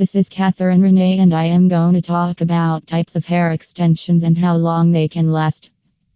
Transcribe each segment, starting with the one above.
This is Catherine Renee, and I am going to talk about types of hair extensions and how long they can last.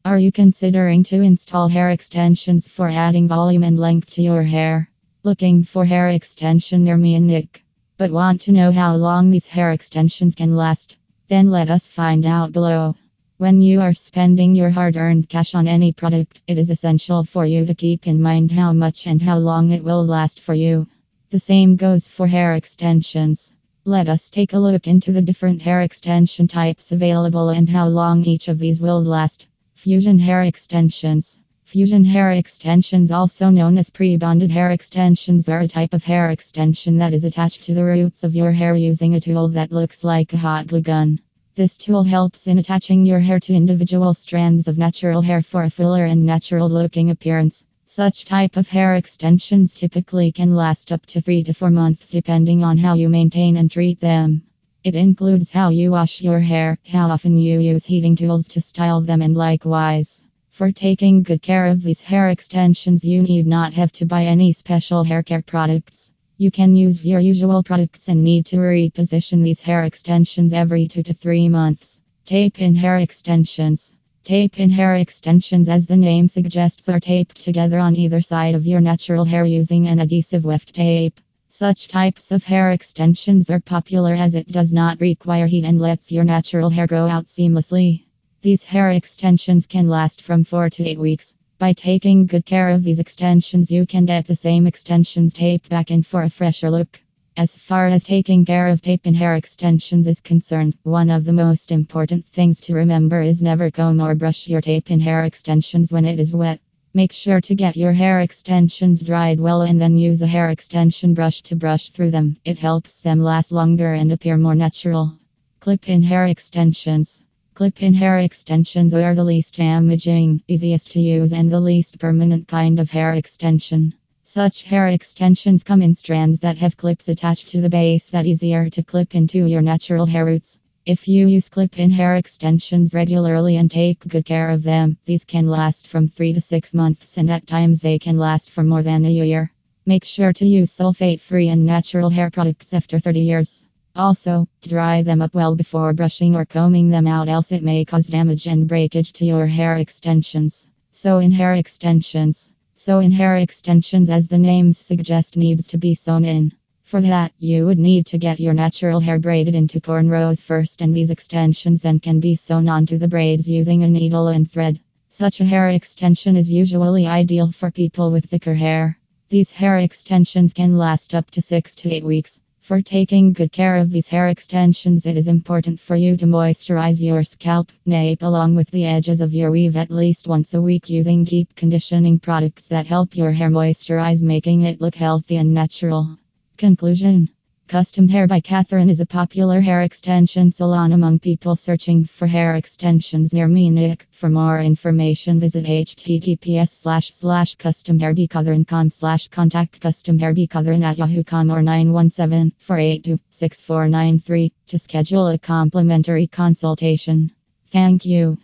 Are you considering to install hair extensions for adding volume and length to your hair? Looking for hair extension near me and Nick, but want to know how long these hair extensions can last? Then let us find out below. When you are spending your hard earned cash on any product, it is essential for you to keep in mind how much and how long it will last for you. The same goes for hair extensions. Let us take a look into the different hair extension types available and how long each of these will last. Fusion hair extensions. Fusion hair extensions, also known as pre bonded hair extensions, are a type of hair extension that is attached to the roots of your hair using a tool that looks like a hot glue gun. This tool helps in attaching your hair to individual strands of natural hair for a fuller and natural looking appearance. Such type of hair extensions typically can last up to 3 to 4 months depending on how you maintain and treat them. It includes how you wash your hair, how often you use heating tools to style them and likewise. For taking good care of these hair extensions you need not have to buy any special hair care products. You can use your usual products and need to reposition these hair extensions every 2 to 3 months. Tape in hair extensions. Tape in hair extensions, as the name suggests, are taped together on either side of your natural hair using an adhesive weft tape. Such types of hair extensions are popular as it does not require heat and lets your natural hair grow out seamlessly. These hair extensions can last from 4 to 8 weeks. By taking good care of these extensions, you can get the same extensions taped back in for a fresher look. As far as taking care of tape and hair extensions is concerned, one of the most important things to remember is never comb or brush your tape and hair extensions when it is wet. Make sure to get your hair extensions dried well and then use a hair extension brush to brush through them. It helps them last longer and appear more natural. Clip in hair extensions. Clip in hair extensions are the least damaging, easiest to use, and the least permanent kind of hair extension. Such hair extensions come in strands that have clips attached to the base that easier to clip into your natural hair roots. If you use clip in hair extensions regularly and take good care of them, these can last from 3 to 6 months and at times they can last for more than a year. Make sure to use sulfate free and natural hair products after 30 years. Also, dry them up well before brushing or combing them out, else it may cause damage and breakage to your hair extensions. Sew, in hair extensions, sew in hair extensions as the names suggest needs to be sewn in. For that, you would need to get your natural hair braided into cornrows first and these extensions then can be sewn onto the braids using a needle and thread. Such a hair extension is usually ideal for people with thicker hair. These hair extensions can last up to 6 to 8 weeks. For taking good care of these hair extensions, it is important for you to moisturize your scalp, nape, along with the edges of your weave at least once a week using deep conditioning products that help your hair moisturize, making it look healthy and natural. Conclusion Custom Hair by Catherine is a popular hair extension salon among people searching for hair extensions near Munich. For more information, visit https slash slash customhairbycatherine.com slash contact customhairbycatherine at yahoo.com or 917-482-6493 to schedule a complimentary consultation. Thank you.